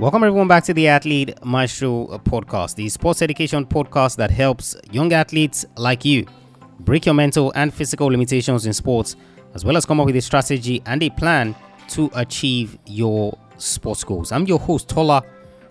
Welcome everyone back to the Athlete Maestro podcast, the sports education podcast that helps young athletes like you break your mental and physical limitations in sports, as well as come up with a strategy and a plan to achieve your sports goals. I'm your host, Tola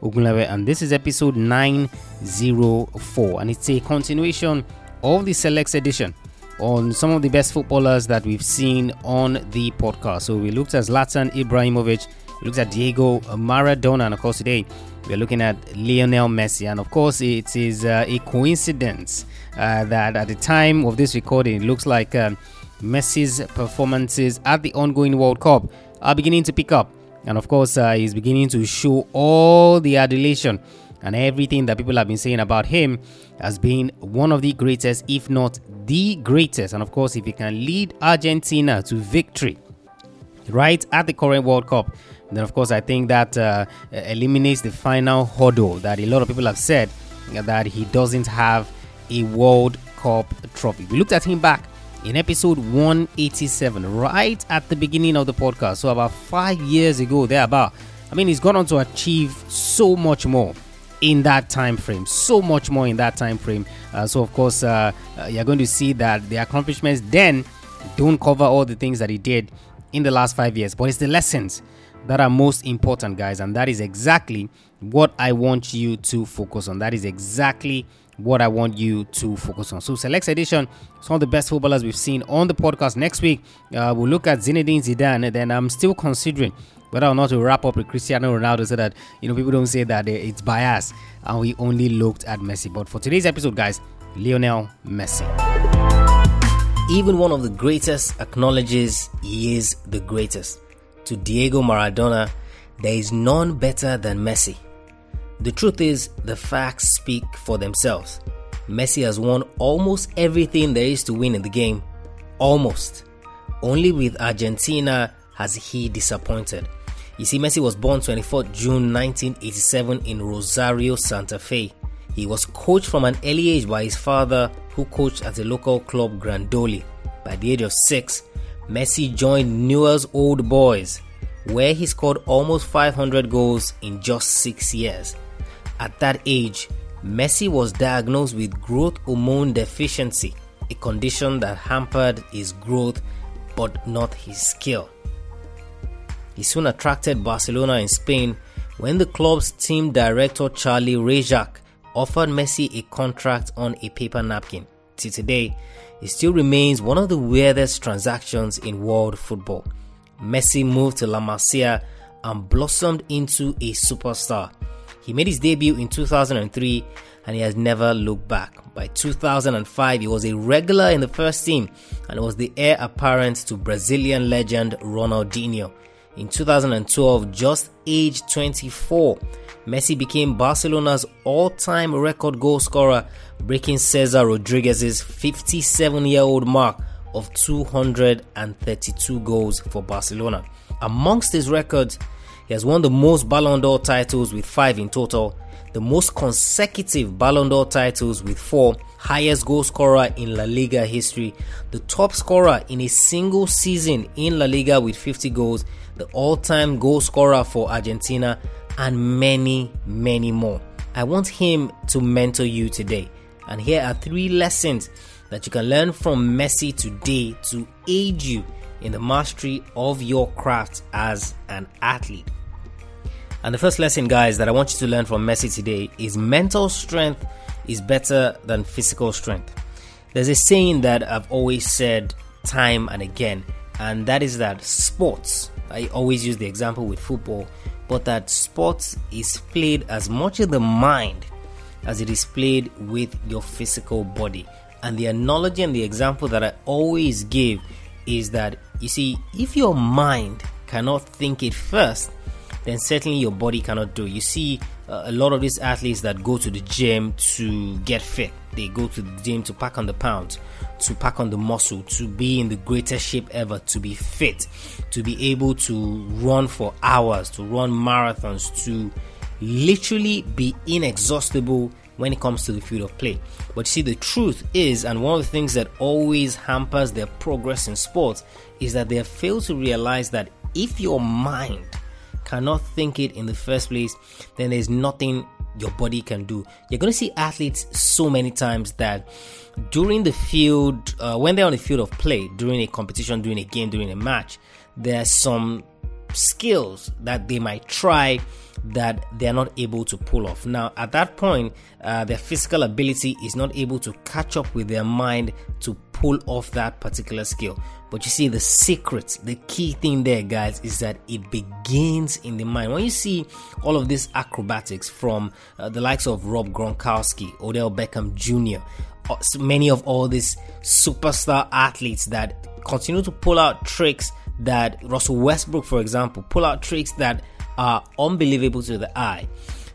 Ogunlewe, and this is episode 904, and it's a continuation of the Selects edition on some of the best footballers that we've seen on the podcast. So we looked at Zlatan Ibrahimovic we looked at Diego Maradona, and of course, today we're looking at Lionel Messi. And of course, it is uh, a coincidence uh, that at the time of this recording, it looks like um, Messi's performances at the ongoing World Cup are beginning to pick up. And of course, uh, he's beginning to show all the adulation and everything that people have been saying about him as being one of the greatest, if not the greatest. And of course, if he can lead Argentina to victory right at the current World Cup, then, of course, I think that uh, eliminates the final hurdle that a lot of people have said that he doesn't have a World Cup trophy. We looked at him back in episode 187, right at the beginning of the podcast. So, about five years ago, there about. I mean, he's gone on to achieve so much more in that time frame so much more in that time frame uh, so of course uh, uh, you're going to see that the accomplishments then don't cover all the things that he did in the last five years but it's the lessons that are most important, guys. And that is exactly what I want you to focus on. That is exactly what I want you to focus on. So, Selects Edition, some of the best footballers we've seen on the podcast. Next week, uh, we'll look at Zinedine Zidane. And then I'm still considering whether or not to wrap up with Cristiano Ronaldo so that, you know, people don't say that it's bias and we only looked at Messi. But for today's episode, guys, Lionel Messi. Even one of the greatest acknowledges he is the greatest to Diego Maradona, there is none better than Messi. The truth is, the facts speak for themselves. Messi has won almost everything there is to win in the game. Almost. Only with Argentina has he disappointed. You see, Messi was born 24 June 1987 in Rosario, Santa Fe. He was coached from an early age by his father, who coached at the local club Grandoli. By the age of six, Messi joined Newell's Old Boys, where he scored almost 500 goals in just six years. At that age, Messi was diagnosed with growth hormone deficiency, a condition that hampered his growth but not his skill. He soon attracted Barcelona in Spain when the club's team director Charlie Rexach offered Messi a contract on a paper napkin. To today, it still remains one of the weirdest transactions in world football. Messi moved to La Masia and blossomed into a superstar. He made his debut in 2003 and he has never looked back. By 2005, he was a regular in the first team and was the heir apparent to Brazilian legend Ronaldinho. In 2012, just age 24, Messi became Barcelona's all time record goal scorer, breaking Cesar Rodriguez's 57 year old mark of 232 goals for Barcelona. Amongst his records, he has won the most Ballon d'Or titles with five in total, the most consecutive Ballon d'Or titles with four, highest goal scorer in La Liga history, the top scorer in a single season in La Liga with 50 goals, the all time goal scorer for Argentina, and many, many more. I want him to mentor you today. And here are three lessons that you can learn from Messi today to aid you in the mastery of your craft as an athlete. And the first lesson, guys, that I want you to learn from Messi today is mental strength is better than physical strength. There's a saying that I've always said time and again, and that is that sports, I always use the example with football, but that sports is played as much in the mind as it is played with your physical body. And the analogy and the example that I always give is that you see, if your mind cannot think it first, then certainly your body cannot do. You see, uh, a lot of these athletes that go to the gym to get fit, they go to the gym to pack on the pounds, to pack on the muscle, to be in the greatest shape ever, to be fit, to be able to run for hours, to run marathons, to literally be inexhaustible when it comes to the field of play. But see, the truth is, and one of the things that always hampers their progress in sports is that they failed to realize that if your mind cannot think it in the first place, then there's nothing your body can do. You're going to see athletes so many times that during the field, uh, when they're on the field of play, during a competition, during a game, during a match, there's some skills that they might try that they're not able to pull off. Now, at that point, uh, their physical ability is not able to catch up with their mind to pull off that particular skill. But you see, the secret, the key thing there, guys, is that it begins in the mind. When you see all of these acrobatics from uh, the likes of Rob Gronkowski, Odell Beckham Jr., uh, many of all these superstar athletes that continue to pull out tricks that Russell Westbrook, for example, pull out tricks that are unbelievable to the eye.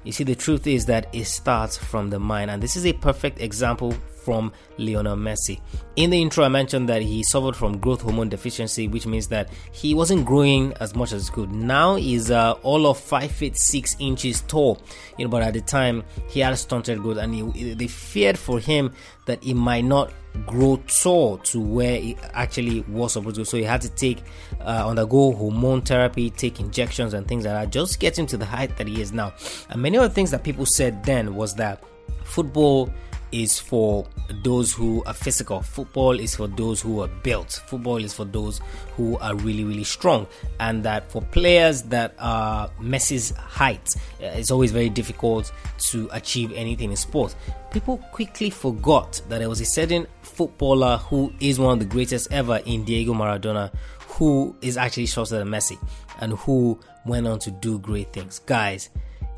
You see, the truth is that it starts from the mind, and this is a perfect example from Lionel Messi. In the intro, I mentioned that he suffered from growth hormone deficiency, which means that he wasn't growing as much as he could. Now he's uh, all of five feet six inches tall, you know. But at the time, he had stunted growth, and he, they feared for him that he might not grow tall to where he actually was supposed to. So he had to take uh, undergo hormone therapy, take injections, and things like that, just get him to the height that he is now. And many of the things that people said then was that football is for those who are physical. Football is for those who are built. Football is for those who are really, really strong. And that for players that are Messi's height, uh, it's always very difficult to achieve anything in sport. People quickly forgot that there was a certain footballer who is one of the greatest ever in Diego Maradona, who is actually shorter than Messi and who went on to do great things. Guys,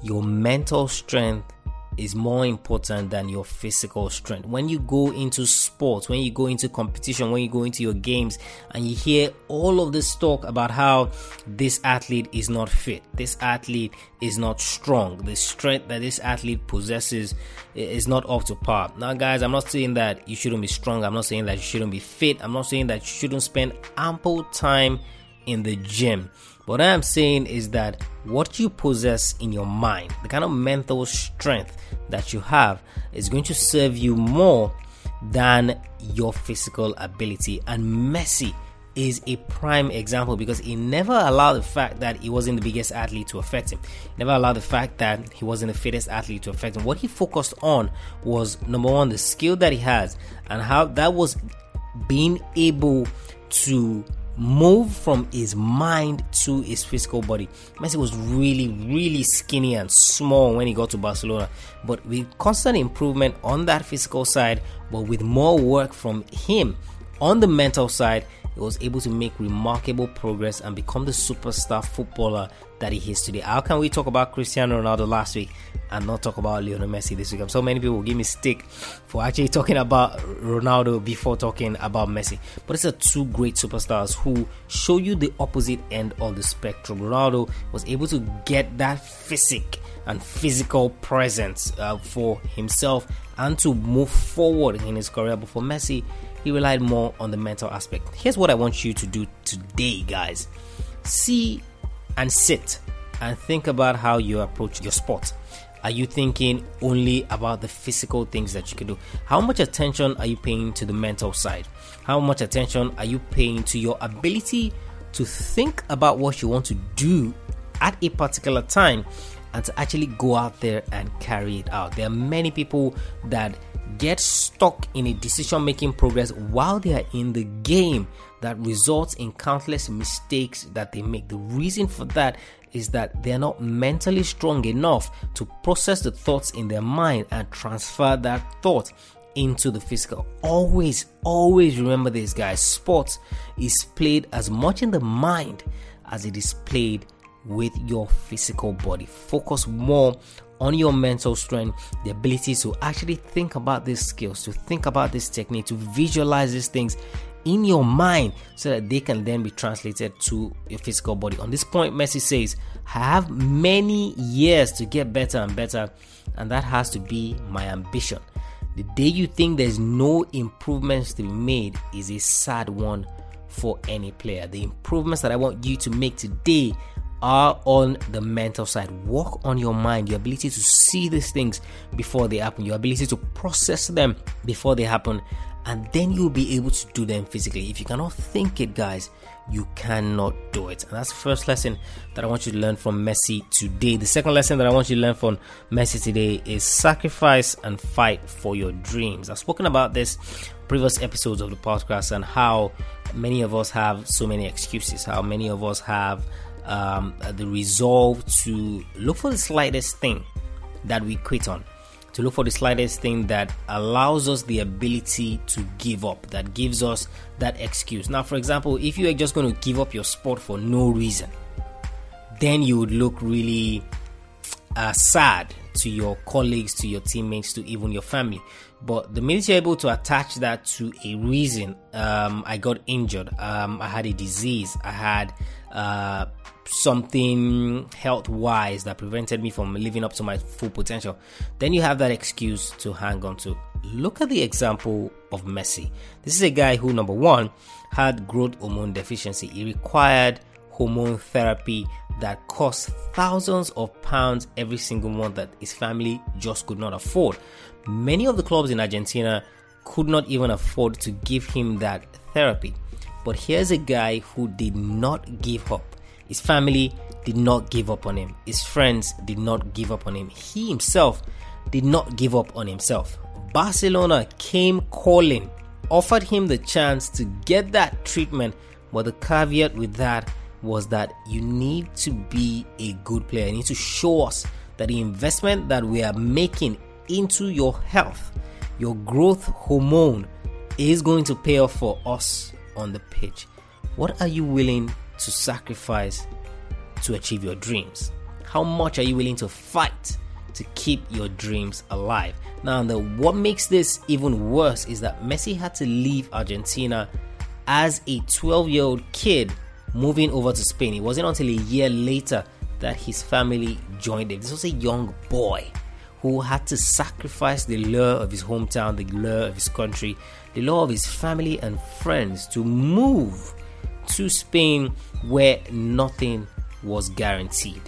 your mental strength is more important than your physical strength. When you go into sports, when you go into competition, when you go into your games, and you hear all of this talk about how this athlete is not fit, this athlete is not strong, the strength that this athlete possesses is not up to par. Now, guys, I'm not saying that you shouldn't be strong, I'm not saying that you shouldn't be fit, I'm not saying that you shouldn't spend ample time in the gym. What I am saying is that what you possess in your mind, the kind of mental strength that you have, is going to serve you more than your physical ability. And Messi is a prime example because he never allowed the fact that he wasn't the biggest athlete to affect him. He never allowed the fact that he wasn't the fittest athlete to affect him. What he focused on was number one, the skill that he has, and how that was being able to move from his mind to his physical body. Messi was really, really skinny and small when he got to Barcelona, but with constant improvement on that physical side, but with more work from him on the mental side, he was able to make remarkable progress and become the superstar footballer that he is today. How can we talk about Cristiano Ronaldo last week and not talk about Lionel Messi this week? I'm so many people give me stick for actually talking about Ronaldo before talking about Messi. But it's a two great superstars who show you the opposite end of the spectrum. Ronaldo was able to get that physique and physical presence uh, for himself and to move forward in his career. But for Messi, he relied more on the mental aspect. Here's what I want you to do today, guys. See and sit and think about how you approach your sport. Are you thinking only about the physical things that you can do? How much attention are you paying to the mental side? How much attention are you paying to your ability to think about what you want to do at a particular time and to actually go out there and carry it out? There are many people that get stuck in a decision making progress while they are in the game that results in countless mistakes that they make. The reason for that is that they're not mentally strong enough to process the thoughts in their mind and transfer that thought into the physical. Always, always remember this, guys. Sports is played as much in the mind as it is played with your physical body. Focus more on your mental strength, the ability to actually think about these skills, to think about this technique, to visualize these things in your mind so that they can then be translated to your physical body. On this point, Messi says, I have many years to get better and better, and that has to be my ambition. The day you think there's no improvements to be made is a sad one for any player. The improvements that I want you to make today are on the mental side. Work on your mind, your ability to see these things before they happen, your ability to process them before they happen, and then you'll be able to do them physically. If you cannot think it, guys, you cannot do it. And that's the first lesson that I want you to learn from Messi today. The second lesson that I want you to learn from Messi today is sacrifice and fight for your dreams. I've spoken about this previous episodes of the podcast and how many of us have so many excuses, how many of us have um, the resolve to look for the slightest thing that we quit on to look for the slightest thing that allows us the ability to give up, that gives us that excuse. Now, for example, if you are just going to give up your sport for no reason, then you would look really uh, sad to your colleagues, to your teammates, to even your family. But the minute you're able to attach that to a reason, um, I got injured, um, I had a disease, I had uh, something health wise that prevented me from living up to my full potential, then you have that excuse to hang on to. Look at the example of Messi. This is a guy who, number one, had growth hormone deficiency. He required hormone therapy that cost thousands of pounds every single month that his family just could not afford. Many of the clubs in Argentina could not even afford to give him that therapy. But here's a guy who did not give up. His family did not give up on him. His friends did not give up on him. He himself did not give up on himself. Barcelona came calling, offered him the chance to get that treatment, but the caveat with that was that you need to be a good player. You need to show us that the investment that we are making into your health, your growth hormone, is going to pay off for us on the pitch. What are you willing to sacrifice to achieve your dreams? How much are you willing to fight to keep your dreams alive? Now, the, what makes this even worse is that Messi had to leave Argentina as a 12 year old kid moving over to Spain. It wasn't until a year later that his family joined him. This was a young boy who had to sacrifice the lure of his hometown, the lure of his country, the lure of his family and friends to move to Spain where nothing was guaranteed.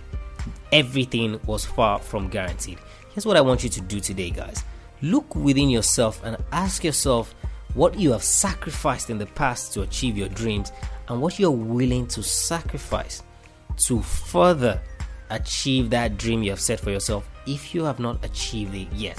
Everything was far from guaranteed. Here's what I want you to do today, guys. Look within yourself and ask yourself what you have sacrificed in the past to achieve your dreams and what you're willing to sacrifice to further achieve that dream you have set for yourself if you have not achieved it yet.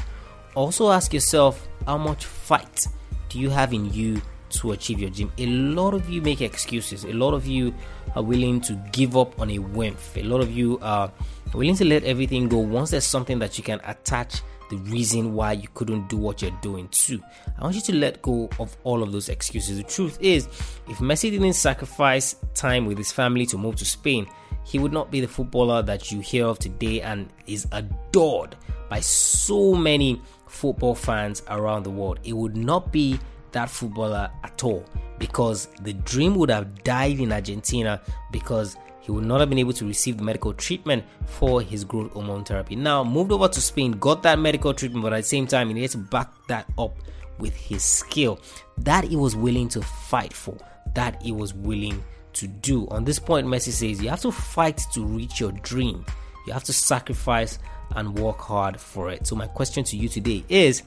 Also, ask yourself how much fight do you have in you to achieve your dream. A lot of you make excuses. A lot of you are willing to give up on a whim. A lot of you are willing to let everything go once there's something that you can attach the reason why you couldn't do what you're doing to. I want you to let go of all of those excuses. The truth is, if Messi didn't sacrifice time with his family to move to Spain, he would not be the footballer that you hear of today and is adored by so many football fans around the world. It would not be that footballer at all because the dream would have died in Argentina because he would not have been able to receive the medical treatment for his growth hormone therapy. Now, moved over to Spain, got that medical treatment, but at the same time, he needed to back that up with his skill that he was willing to fight for, that he was willing to do. On this point, Messi says you have to fight to reach your dream, you have to sacrifice and work hard for it. So, my question to you today is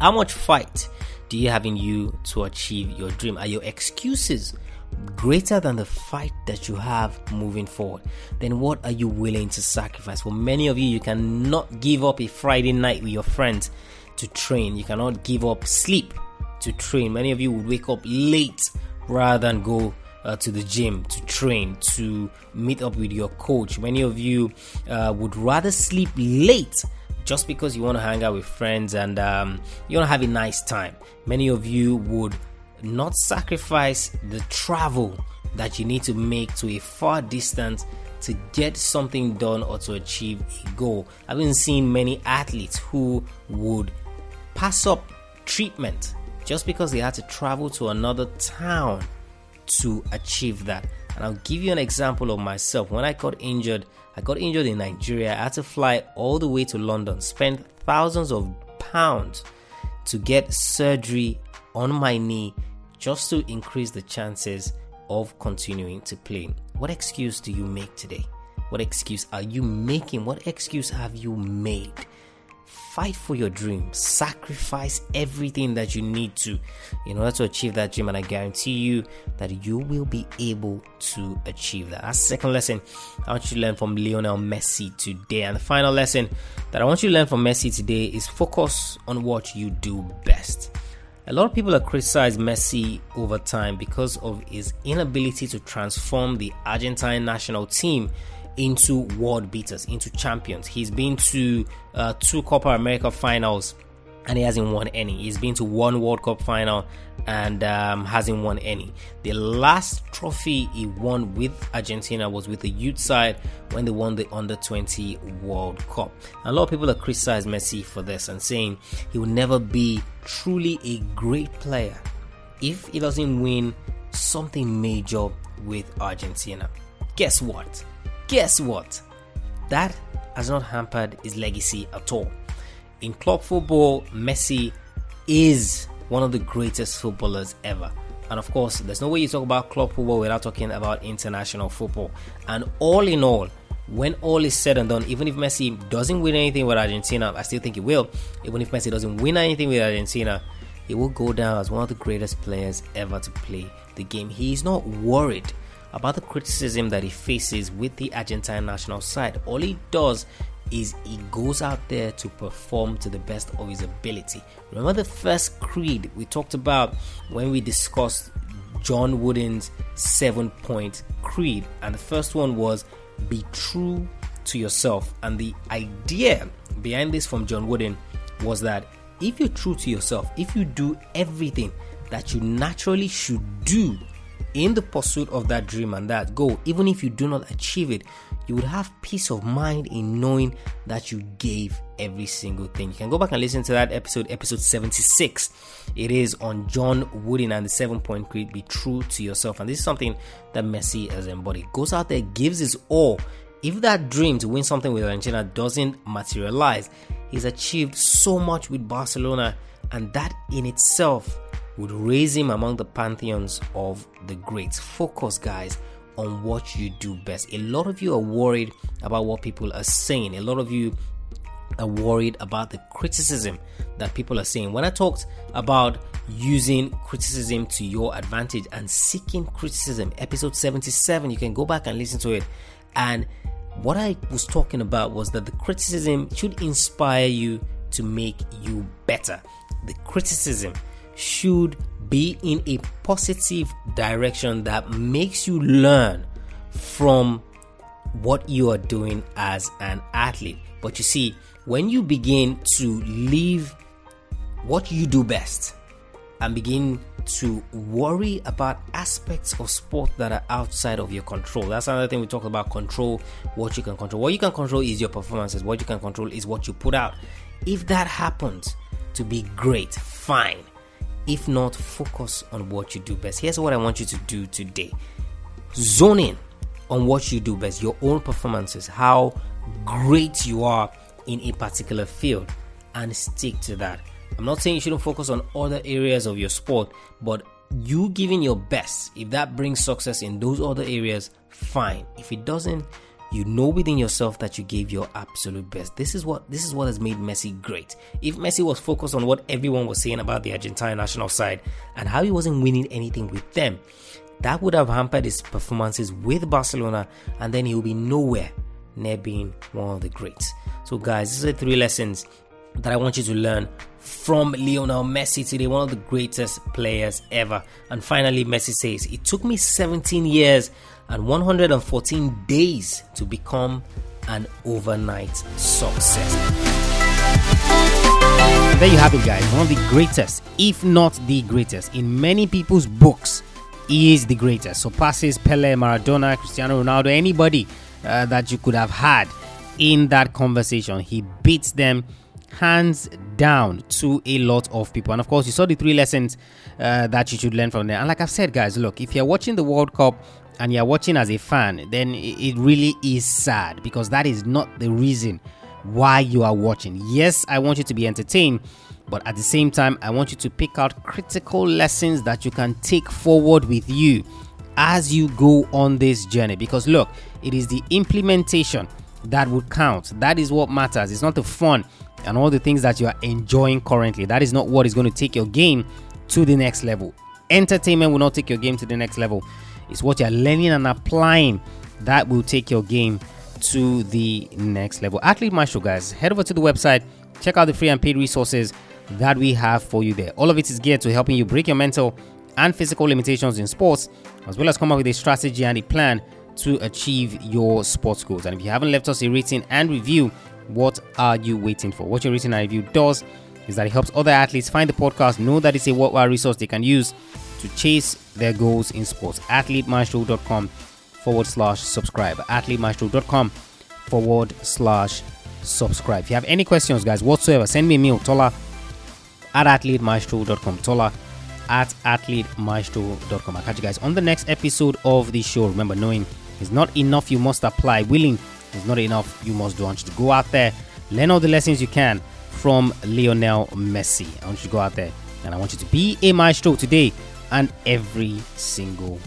how much fight do you have in you to achieve your dream? Are your excuses greater than the fight that you have moving forward? Then what are you willing to sacrifice? For many of you, you cannot give up a Friday night with your friends to train. You cannot give up sleep to train. Many of you would wake up late rather than go uh, to the gym to train, to meet up with your coach. Many of you uh, would rather sleep late just because you want to hang out with friends and um, you want to have a nice time. Many of you would not sacrifice the travel that you need to make to a far distance to get something done or to achieve a goal. I've been seeing many athletes who would pass up treatment just because they had to travel to another town to achieve that. And I'll give you an example of myself. When I got injured, I got injured in Nigeria. I had to fly all the way to London, spend thousands of pounds to get surgery on my knee just to increase the chances of continuing to play. What excuse do you make today? What excuse are you making? What excuse have you made? Fight for your dream, sacrifice everything that you need to in order to achieve that dream. And I guarantee you that you will be able to achieve that. That's second lesson I want you to learn from Lionel Messi today. And the final lesson that I want you to learn from Messi today is focus on what you do best. A lot of people have criticized Messi over time because of his inability to transform the Argentine national team into world beaters, into champions. He's been to uh, two Copa America finals and he hasn't won any. He's been to one World Cup final and um, hasn't won any. The last trophy he won with Argentina was with the youth side when they won the Under 20 World Cup. A lot of people have criticized Messi for this and saying he will never be truly a great player if he doesn't win something major with Argentina. Guess what? Guess what? That has not hampered his legacy at all. In club football, Messi is one of the greatest footballers ever. And of course, there's no way you talk about club football without talking about international football. And all in all, when all is said and done, even if Messi doesn't win anything with Argentina, I still think he will. Even if Messi doesn't win anything with Argentina, he will go down as one of the greatest players ever to play the game. He is not worried about the criticism that he faces with the Argentine national side. All he does is he goes out there to perform to the best of his ability. Remember the first creed we talked about when we discussed John Wooden's seven point creed, and the first one was be true to yourself. And the idea behind this from John Wooden was that if you're true to yourself, if you do everything that you naturally should do in the pursuit of that dream and that goal, even if you do not achieve it, you would have peace of mind in knowing that you gave every single thing. You can go back and listen to that episode, episode 76. It is on John Wooden and the seven point creed be true to yourself. And this is something that Messi has embodied. Goes out there, gives his all. If that dream to win something with Argentina doesn't materialize, he's achieved so much with Barcelona, and that in itself would raise him among the pantheons of the greats. Focus, guys, on what you do best. A lot of you are worried about what people are saying. A lot of you are worried about the criticism that people are saying. When I talked about using criticism to your advantage and seeking criticism, episode 77, you can go back and listen to it. And what I was talking about was that the criticism should inspire you to make you better. The criticism should be in a positive direction that makes you learn from what you are doing as an athlete. But you see, when you begin to leave what you do best and begin to worry about aspects of sport that are outside of your control. That's another thing we talk about control what you can control. What you can control is your performances, what you can control is what you put out. If that happens to be great, fine. If not, focus on what you do best. Here's what I want you to do today zone in on what you do best, your own performances, how great you are in a particular field, and stick to that. I'm not saying you shouldn't focus on other areas of your sport, but you giving your best, if that brings success in those other areas, fine. If it doesn't, you know within yourself that you gave your absolute best. This is what this is what has made Messi great. If Messi was focused on what everyone was saying about the Argentine national side and how he wasn't winning anything with them, that would have hampered his performances with Barcelona, and then he will be nowhere near being one of the greats. So, guys, these are three lessons that I want you to learn from Lionel Messi today, one of the greatest players ever. And finally, Messi says, It took me 17 years and 114 days to become an overnight success. There you have it, guys. One of the greatest, if not the greatest, in many people's books, he is the greatest. Surpasses Pele, Maradona, Cristiano Ronaldo, anybody uh, that you could have had in that conversation. He beats them hands down to a lot of people. And of course, you saw the three lessons uh, that you should learn from there. And like I've said, guys, look, if you're watching the World Cup and you're watching as a fan, then it really is sad because that is not the reason why you are watching. Yes, I want you to be entertained, but at the same time, I want you to pick out critical lessons that you can take forward with you as you go on this journey. Because look, it is the implementation that would count. That is what matters. It's not the fun and all the things that you are enjoying currently. That is not what is going to take your game to the next level. Entertainment will not take your game to the next level. It's what you're learning and applying that will take your game to the next level. Athlete Maestro, guys, head over to the website, check out the free and paid resources that we have for you there. All of it is geared to helping you break your mental and physical limitations in sports, as well as come up with a strategy and a plan to achieve your sports goals. And if you haven't left us a rating and review, what are you waiting for? What your rating and review does is that it helps other athletes find the podcast, know that it's a worthwhile resource they can use to chase their goals in sports. AthleteMaestro.com forward slash subscribe. AthleteMaestro.com forward slash subscribe. If you have any questions, guys, whatsoever, send me a mail, Tola at AthleteMaestro.com. Tola at AthleteMaestro.com. I'll catch you guys on the next episode of the show. Remember, knowing is not enough, you must apply. Willing is not enough, you must do. I want you to go out there, learn all the lessons you can from Lionel Messi. I want you to go out there and I want you to be a maestro today and every single